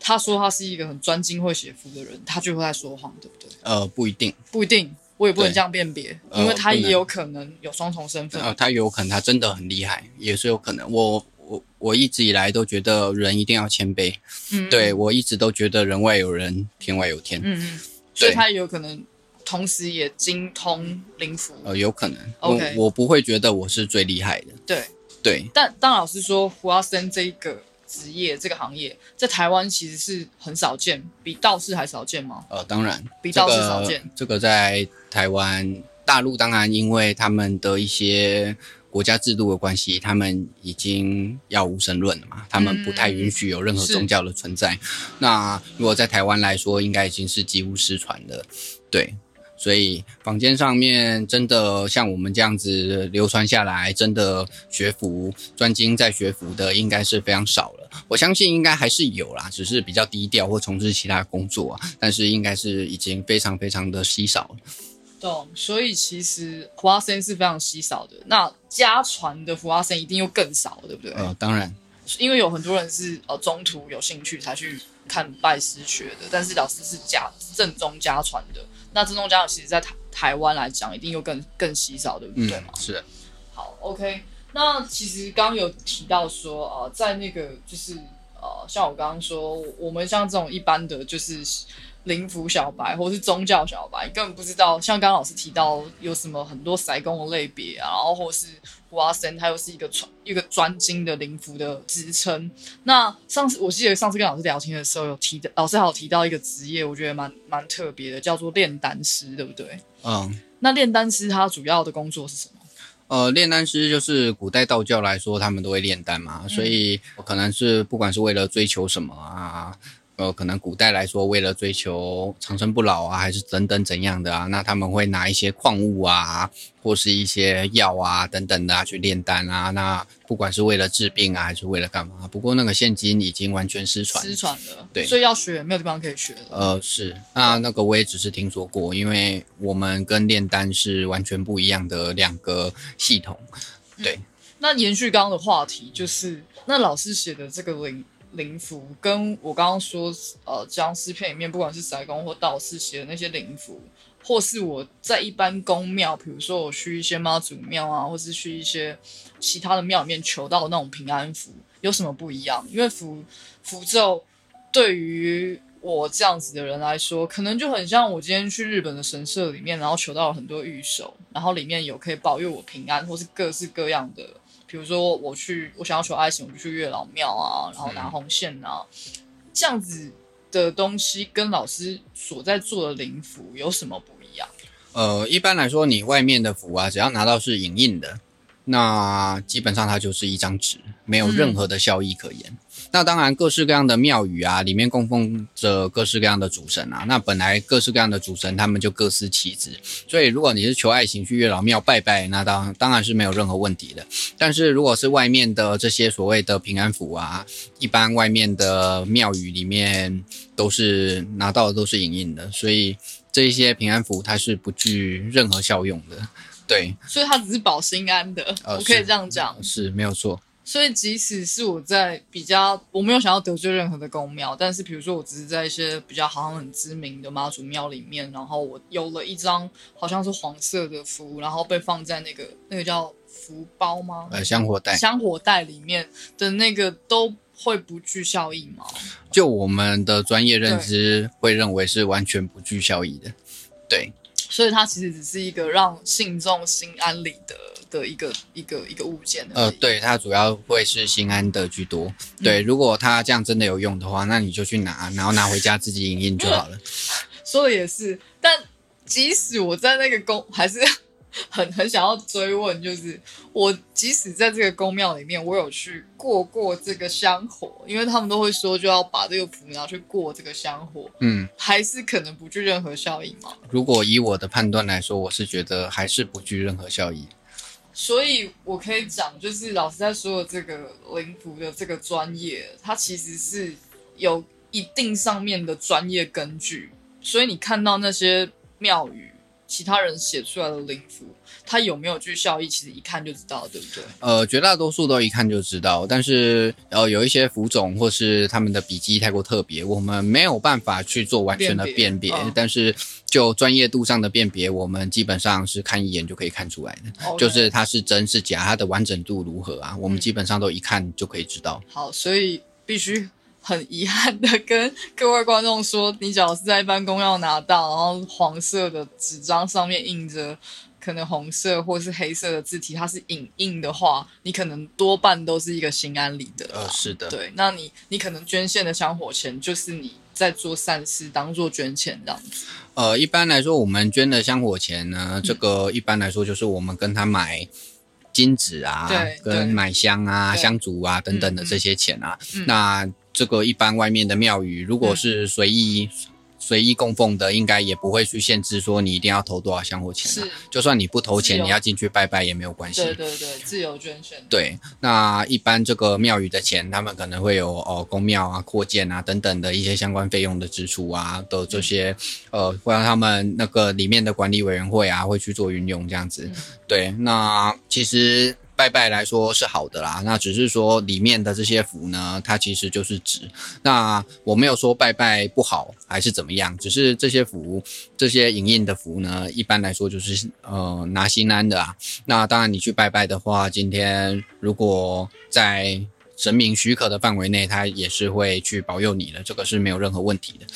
他说他是一个很专精会写符的人，他就会在说谎，对不对？呃，不一定，不一定，我也不能这样辨别，呃因为他也有可能有双重身份。呃，他有可能他真的很厉害，也是有可能。我我我一直以来都觉得人一定要谦卑，嗯，对我一直都觉得人外有人，天外有天。嗯嗯，所以他也有可能同时也精通灵符。呃，有可能。OK 我我不会觉得我是最厉害的。对，对，但当老师说，胡阿森这一个职业这个行业在台湾其实是很少见，比道士还少见吗？呃，当然，比道士少见个这个在台湾、大陆，当然因为他们的一些国家制度的关系，他们已经要无神论了嘛，他们不太允许有任何宗教的存在。那如果在台湾来说，应该已经是几乎失传的，对。所以坊间上面真的像我们这样子流传下来，真的学服专精在学服的，应该是非常少了。我相信应该还是有啦，只是比较低调或从事其他工作啊，但是应该是已经非常非常的稀少了。懂，所以其实胡阿森是非常稀少的。那家传的胡阿森一定又更少，对不对？呃，当然，因为有很多人是呃中途有兴趣才去看拜师学的，但是老师是家正宗家传的。那正宗家长其实在台台湾来讲，一定又更更稀少，对不嗯对嘛？，是，好，OK。那其实刚刚有提到说，呃，在那个就是呃，像我刚刚说，我们像这种一般的就是灵符小白或是宗教小白，根本不知道。像刚刚老师提到有什么很多塞工的类别啊，然后或是胡阿森，他又是一个专一个专精的灵符的职称。那上次我记得上次跟老师聊天的时候有提到，老师还有提到一个职业，我觉得蛮蛮特别的，叫做炼丹师，对不对？嗯。那炼丹师他主要的工作是什么？呃，炼丹师就是古代道教来说，他们都会炼丹嘛，所以可能是不管是为了追求什么啊。呃，可能古代来说，为了追求长生不老啊，还是等等怎样的啊，那他们会拿一些矿物啊，或是一些药啊等等的啊去炼丹啊。那不管是为了治病啊，还是为了干嘛？不过那个现今已经完全失传，失传了。对，所以要学没有地方可以学了。呃，是，那那个我也只是听说过，因为我们跟炼丹是完全不一样的两个系统。对，那延续刚刚的话题，就是那老师写的这个灵。灵符跟我刚刚说，呃，僵尸片里面不管是塞公或道士写的那些灵符，或是我在一般宫庙，比如说我去一些妈祖庙啊，或是去一些其他的庙里面求到那种平安符，有什么不一样？因为符符咒对于我这样子的人来说，可能就很像我今天去日本的神社里面，然后求到了很多玉手，然后里面有可以保佑我平安，或是各式各样的。比如说我去，我想要求爱情，我就去月老庙啊，然后拿红线啊，这样子的东西跟老师所在做的灵符有什么不一样？呃，一般来说，你外面的符啊，只要拿到是影印的，那基本上它就是一张纸，没有任何的效益可言。那当然，各式各样的庙宇啊，里面供奉着各式各样的主神啊。那本来各式各样的主神，他们就各司其职。所以，如果你是求爱情去月老庙拜拜，那当当然是没有任何问题的。但是，如果是外面的这些所谓的平安符啊，一般外面的庙宇里面都是拿到的都是隐印的，所以这一些平安符它是不具任何效用的。对，所以它只是保心安的，我可以这样讲，是没有错。所以，即使是我在比较，我没有想要得罪任何的公庙，但是，比如说，我只是在一些比较好像很知名的妈祖庙里面，然后我有了一张好像是黄色的符，然后被放在那个那个叫符包吗？呃，香火袋，香火袋里面的那个都会不具效益吗？就我们的专业认知会认为是完全不具效益的，对。所以它其实只是一个让信众心安理得。的一个一个一个物件呃，对，它主要会是心安的居多。对，如果它这样真的有用的话，那你就去拿，然后拿回家自己影印就好了。说的也是，但即使我在那个宫，还是 很很想要追问，就是我即使在这个宫庙里面，我有去过过这个香火，因为他们都会说就要把这个符拿去过这个香火，嗯，还是可能不具任何效益吗？如果以我的判断来说，我是觉得还是不具任何效益。所以，我可以讲，就是老师在说的这个灵符的这个专业，它其实是有一定上面的专业根据。所以，你看到那些庙宇其他人写出来的灵符。它有没有具效益？其实一看就知道，对不对？呃，绝大多数都一看就知道，但是呃，有一些符种或是他们的笔迹太过特别，我们没有办法去做完全的辨别。但是就专业度上的辨别，我们基本上是看一眼就可以看出来的，就是它是真是假，它的完整度如何啊？我们基本上都一看就可以知道。好，所以必须很遗憾的跟各位观众说，你只要是在办公要拿到，然后黄色的纸张上面印着。可能红色或是黑色的字体，它是影印的话，你可能多半都是一个心安理得。呃，是的，对。那你你可能捐献的香火钱，就是你在做善事，当做捐钱这样子。呃，一般来说，我们捐的香火钱呢，这个一般来说就是我们跟他买金纸啊，跟买香啊、香烛啊等等的这些钱啊。那这个一般外面的庙宇，如果是随意。随意供奉的，应该也不会去限制说你一定要投多少香火钱。是，就算你不投钱，你要进去拜拜也没有关系。对对对，自由捐献。对，那一般这个庙宇的钱，他们可能会有哦，公庙啊、扩建啊等等的一些相关费用的支出啊的这些，呃，会让他们那个里面的管理委员会啊会去做运用这样子。对，那其实。拜拜来说是好的啦，那只是说里面的这些符呢，它其实就是纸。那我没有说拜拜不好还是怎么样，只是这些符、这些影印的符呢，一般来说就是呃拿心安的啊。那当然你去拜拜的话，今天如果在神明许可的范围内，他也是会去保佑你的，这个是没有任何问题的。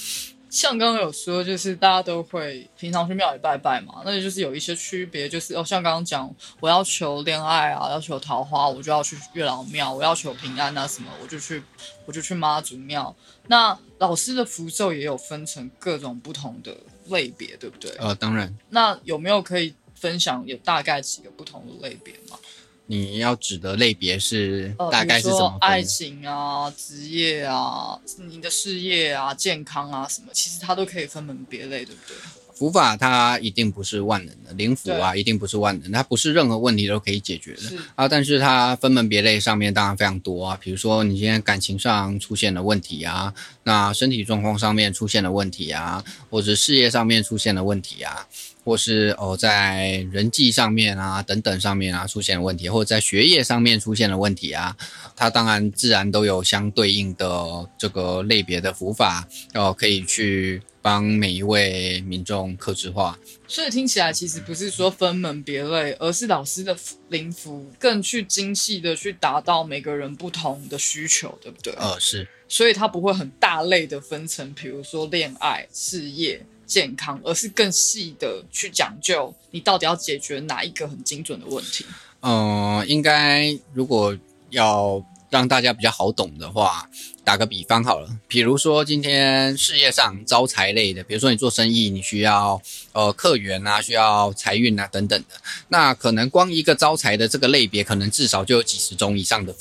像刚刚有说，就是大家都会平常去庙里拜拜嘛，那就是有一些区别，就是哦，像刚刚讲，我要求恋爱啊，要求桃花，我就要去月老庙；我要求平安啊什么，我就去我就去妈祖庙。那老师的符咒也有分成各种不同的类别，对不对？呃，当然。那有没有可以分享有大概几个不同的类别吗？你要指的类别是呃，大概是比如说爱怎么分的？情啊、职业啊、你的事业啊、健康啊什么，其实它都可以分门别类，对不对？福法它一定不是万能的，灵符啊一定不是万能，它不是任何问题都可以解决的。啊，但是它分门别类上面当然非常多啊，比如说你今天感情上出现了问题啊，那身体状况上面出现了问题啊，或者事业上面出现了问题啊，或是哦在人际上面啊等等上面啊出现了问题，或者在学业上面出现了问题啊，它当然自然都有相对应的这个类别的符法，哦可以去帮每一位民众克制化。所以听起来其实不是说分门别类，而是老师的灵符更去精细的去达到每个人不同的需求，对不对？呃，是所以它不会很大类的分成，比如说恋爱、事业、健康，而是更细的去讲究你到底要解决哪一个很精准的问题。呃，应该如果要让大家比较好懂的话，打个比方好了，比如说今天事业上招财类的，比如说你做生意，你需要呃客源啊，需要财运啊等等的，那可能光一个招财的这个类别，可能至少就有几十种以上的。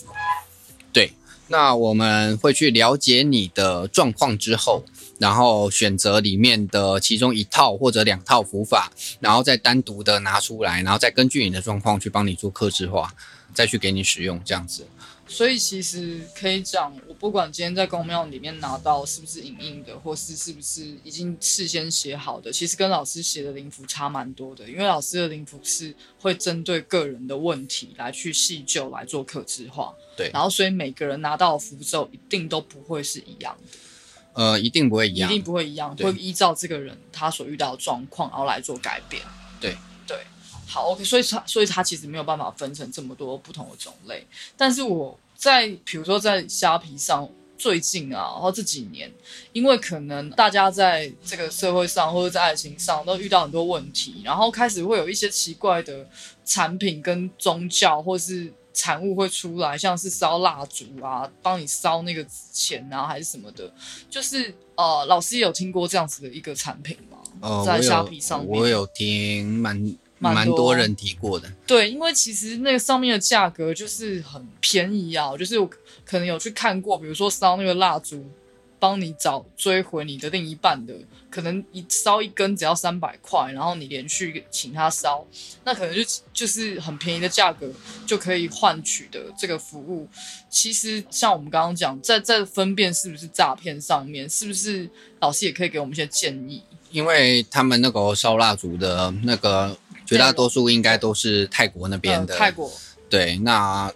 对，那我们会去了解你的状况之后。然后选择里面的其中一套或者两套符法，然后再单独的拿出来，然后再根据你的状况去帮你做克制化，再去给你使用这样子。所以其实可以讲，我不管今天在公庙里面拿到是不是影印的，或是是不是已经事先写好的，其实跟老师写的灵符差蛮多的。因为老师的灵符是会针对个人的问题来去细究来做克制化，对然后所以每个人拿到的符咒一定都不会是一样的。呃，一定不会一样。一定不会一样，会依照这个人他所遇到的状况，然后来做改变。对对，好，OK，所以他所以他其实没有办法分成这么多不同的种类。但是我在比如说在虾皮上，最近啊，然后这几年，因为可能大家在这个社会上或者在爱情上都遇到很多问题，然后开始会有一些奇怪的产品跟宗教或是。产物会出来，像是烧蜡烛啊，帮你烧那个纸钱啊，还是什么的，就是呃，老师有听过这样子的一个产品吗？哦，在虾皮上面我有听蛮蛮蛮多多人提过的。对，因为其实那个上面的价格就是很便宜啊，就是我可能有去看过，比如说烧那个蜡烛，帮你找追回你的另一半的，可能一烧一根只要三百块，然后你连续请他烧，那可能就就是很便宜的价格就可以换取的这个服务。其实像我们刚刚讲，在在分辨是不是诈骗上面，是不是老师也可以给我们一些建议？因为他们那个烧蜡烛的那个绝大多数应该都是泰国那边的，呃、泰国对，那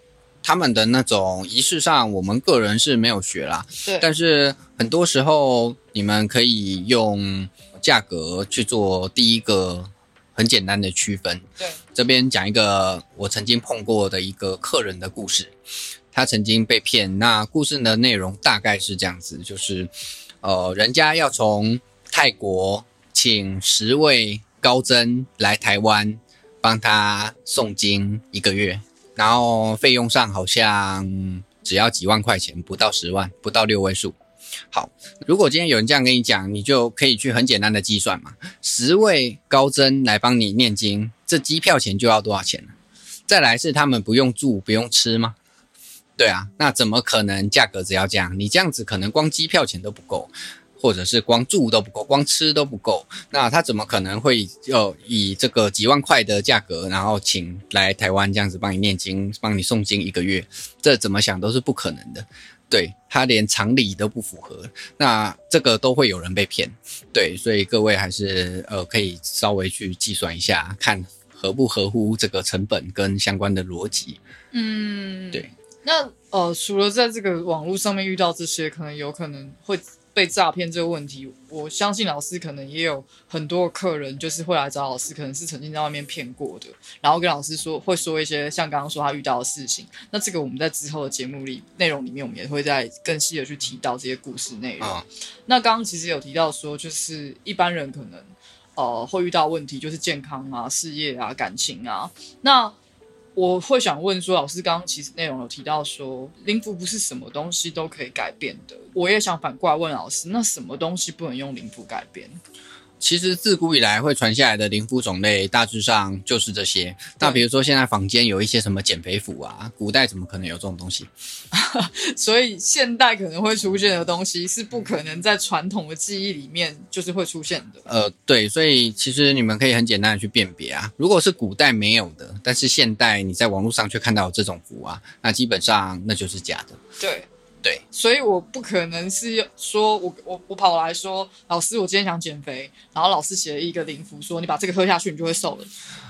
他们的那种仪式上，我们个人是没有学啦，对，但是很多时候你们可以用价格去做第一个很简单的区分。对，这边讲一个我曾经碰过的一个客人的故事，他曾经被骗。那故事的内容大概是这样子，就是呃，人家要从泰国请十位高僧来台湾帮他诵经一个月，然后费用上好像只要几万块钱，不到十万，不到六位数。好，如果今天有人这样跟你讲，你就可以去很简单的计算嘛，十位高僧来帮你念经，这机票钱就要多少钱了？再来是他们不用住不用吃吗？对啊，那怎么可能价格只要这样？你这样子可能光机票钱都不够。或者是光住都不够，光吃都不够，那他怎么可能会要以这个几万块的价格，然后请来台湾这样子帮你念经、帮你诵经一个月？这怎么想都是不可能的。对他连常理都不符合，那这个都会有人被骗。对，所以各位还是呃可以稍微去计算一下，看合不合乎这个成本跟相关的逻辑。嗯，对。那呃，除了在这个网络上面遇到这些，可能有可能会。被诈骗这个问题，我相信老师可能也有很多客人，就是会来找老师，可能是曾经在外面骗过的，然后跟老师说，会说一些像刚刚说他遇到的事情。那这个我们在之后的节目里内容里面，我们也会在更细的去提到这些故事内容。啊那刚刚其实有提到说，就是一般人可能呃会遇到问题，就是健康啊、事业啊、感情啊。那我会想问说，老师刚刚其实内容有提到说，灵符不是什么东西都可以改变的。我也想反过来问老师，那什么东西不能用灵符改变？其实自古以来会传下来的灵符种类，大致上就是这些。那比如说现在坊间有一些什么减肥符啊，古代怎么可能有这种东西？所以现代可能会出现的东西，是不可能在传统的记忆里面就是会出现的。呃，对，所以其实你们可以很简单的去辨别啊。如果是古代没有的，但是现代你在网络上却看到这种符啊，那基本上那就是假的。对。对，所以我不可能是说，我我我跑来说，老师，我今天想减肥，然后老师写了一个灵符，说你把这个喝下去，你就会瘦了。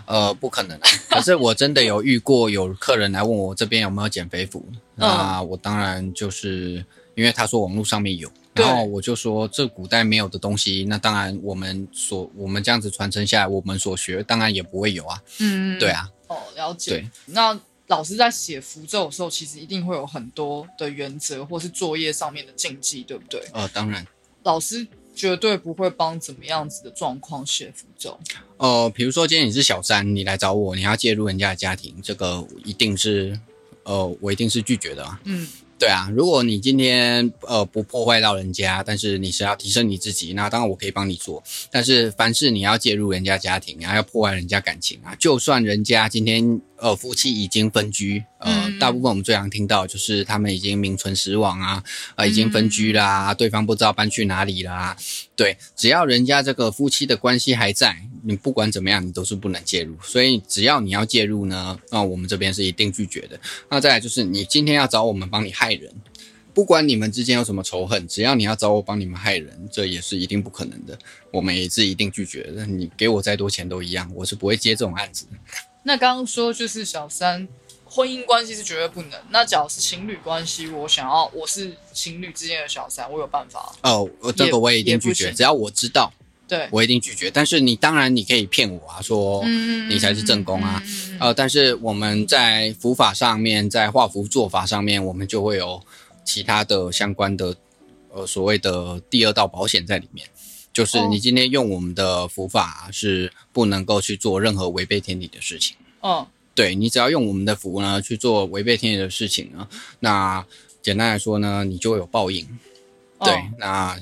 呃，不可能。可是我真的有遇过有客人来问我这边有没有减肥符，那我当然就是因为他说网络上面有，然后我就说这古代没有的东西，那当然我们所我们这样子传承下来，我们所学当然也不会有啊。嗯，对啊。哦，了解。对，那。老师在写符咒的时候，其实一定会有很多的原则，或是作业上面的禁忌，对不对？呃，当然，老师绝对不会帮怎么样子的状况写符咒。呃，比如说今天你是小三，你来找我，你要介入人家的家庭，这个一定是，呃，我一定是拒绝的啊。嗯。对啊，如果你今天呃不破坏到人家，但是你是要提升你自己，那当然我可以帮你做。但是凡是你要介入人家家庭，然后要破坏人家感情啊，就算人家今天呃夫妻已经分居，呃，大部分我们最常听到就是他们已经名存实亡啊，啊已经分居啦，对方不知道搬去哪里啦。对，只要人家这个夫妻的关系还在，你不管怎么样，你都是不能介入。所以只要你要介入呢，那我们这边是一定拒绝的。那再来就是你今天要找我们帮你害人，不管你们之间有什么仇恨，只要你要找我帮你们害人，这也是一定不可能的。我们也是一定拒绝的。你给我再多钱都一样，我是不会接这种案子。那刚刚说就是小三。婚姻关系是绝对不能。那假如是情侣关系，我想要我是情侣之间的小三，我有办法。哦，这个我也一定拒绝。只要我知道，对我一定拒绝。但是你当然你可以骗我啊，说你才是正宫啊。呃，但是我们在符法上面，在画符做法上面，我们就会有其他的相关的呃所谓的第二道保险在里面。就是你今天用我们的符法是不能够去做任何违背天理的事情。哦。对你只要用我们的符呢去做违背天理的事情呢，那简单来说呢，你就会有报应。对，那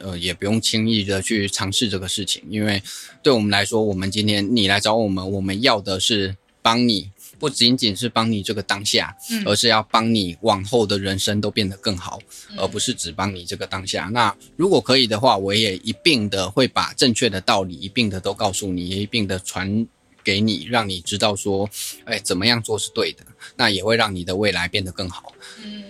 呃也不用轻易的去尝试这个事情，因为对我们来说，我们今天你来找我们，我们要的是帮你，不仅仅是帮你这个当下，而是要帮你往后的人生都变得更好，而不是只帮你这个当下。那如果可以的话，我也一并的会把正确的道理一并的都告诉你，也一并的传。给你，让你知道说，哎，怎么样做是对的，那也会让你的未来变得更好。嗯，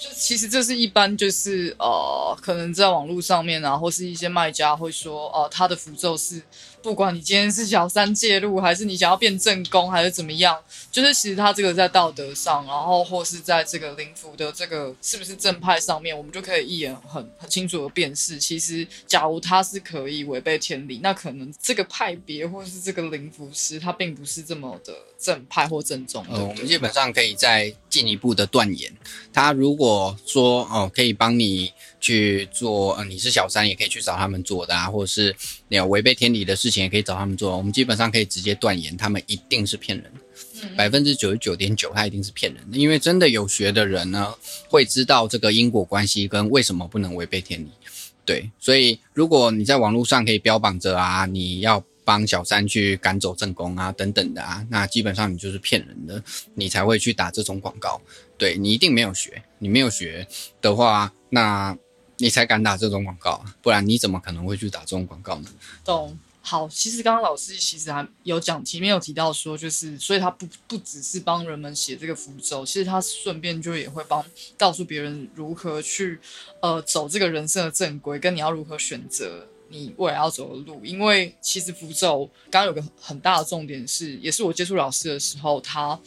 就其实这是一般就是呃，可能在网络上面啊，或是一些卖家会说，哦，他的符咒是。不管你今天是小三介入，还是你想要变正宫，还是怎么样，就是其实他这个在道德上，然后或是在这个灵符的这个是不是正派上面，我们就可以一眼很很清楚的辨识。其实，假如他是可以违背天理，那可能这个派别或是这个灵符师，他并不是这么的正派或正宗。呃，我们基本上可以再进一步的断言，他如果说哦，可以帮你。去做，呃，你是小三也可以去找他们做的啊，或者是你有违背天理的事情也可以找他们做。我们基本上可以直接断言，他们一定是骗人的，百分之九十九点九，他一定是骗人的。因为真的有学的人呢，会知道这个因果关系跟为什么不能违背天理。对，所以如果你在网络上可以标榜着啊，你要帮小三去赶走正宫啊等等的啊，那基本上你就是骗人的，你才会去打这种广告。对你一定没有学，你没有学的话，那。你才敢打这种广告，不然你怎么可能会去打这种广告呢？懂。好，其实刚刚老师其实还有讲，前面有提到说，就是所以他不不只是帮人们写这个符咒，其实他顺便就也会帮告诉别人如何去呃走这个人生的正规，跟你要如何选择你未来要走的路。因为其实符咒刚刚有个很大的重点是，也是我接触老师的时候，他。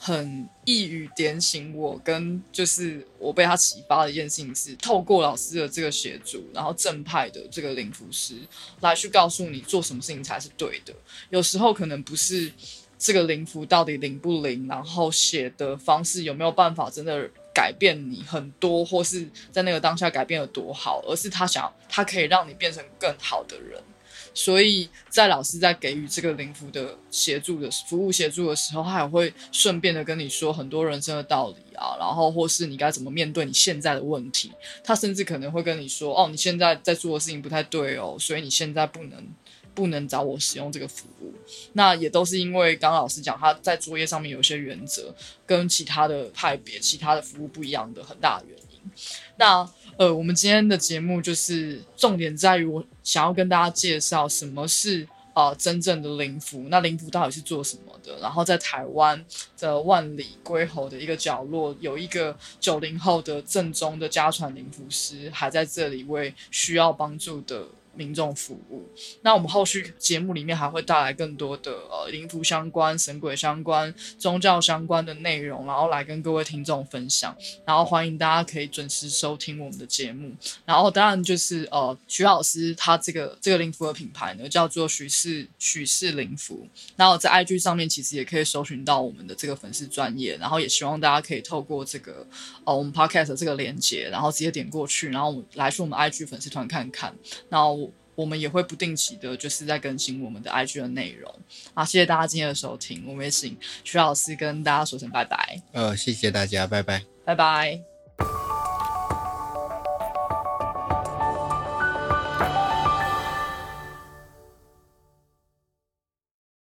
很一语点醒我，跟就是我被他启发的一件事情是，透过老师的这个协助，然后正派的这个灵符师来去告诉你做什么事情才是对的。有时候可能不是这个灵符到底灵不灵，然后写的方式有没有办法真的改变你很多，或是在那个当下改变了多好，而是他想他可以让你变成更好的人。所以在老师在给予这个灵符的协助的服务协助的时候，他也会顺便的跟你说很多人生的道理啊，然后或是你该怎么面对你现在的问题。他甚至可能会跟你说，哦，你现在在做的事情不太对哦，所以你现在不能不能找我使用这个服务。那也都是因为刚老师讲他在作业上面有一些原则，跟其他的派别、其他的服务不一样的很大的原因。那呃，我们今天的节目就是重点在于我想要跟大家介绍什么是呃真正的灵符，那灵符到底是做什么的？然后在台湾的万里归侯的一个角落，有一个九零后的正宗的家传灵符师，还在这里为需要帮助的。民众服务。那我们后续节目里面还会带来更多的呃灵符相关、神鬼相关、宗教相关的内容，然后来跟各位听众分享。然后欢迎大家可以准时收听我们的节目。然后当然就是呃徐老师他这个这个灵符的品牌呢叫做许氏许氏灵符。然后在 IG 上面其实也可以搜寻到我们的这个粉丝专业。然后也希望大家可以透过这个呃我们 Podcast 这个链接，然后直接点过去，然后来去我们 IG 粉丝团看看。然后。我们也会不定期的，就是在更新我们的 IG 的内容啊！谢谢大家今天的收听，我们也请徐老师跟大家说声拜拜。呃，谢谢大家，拜拜，拜拜。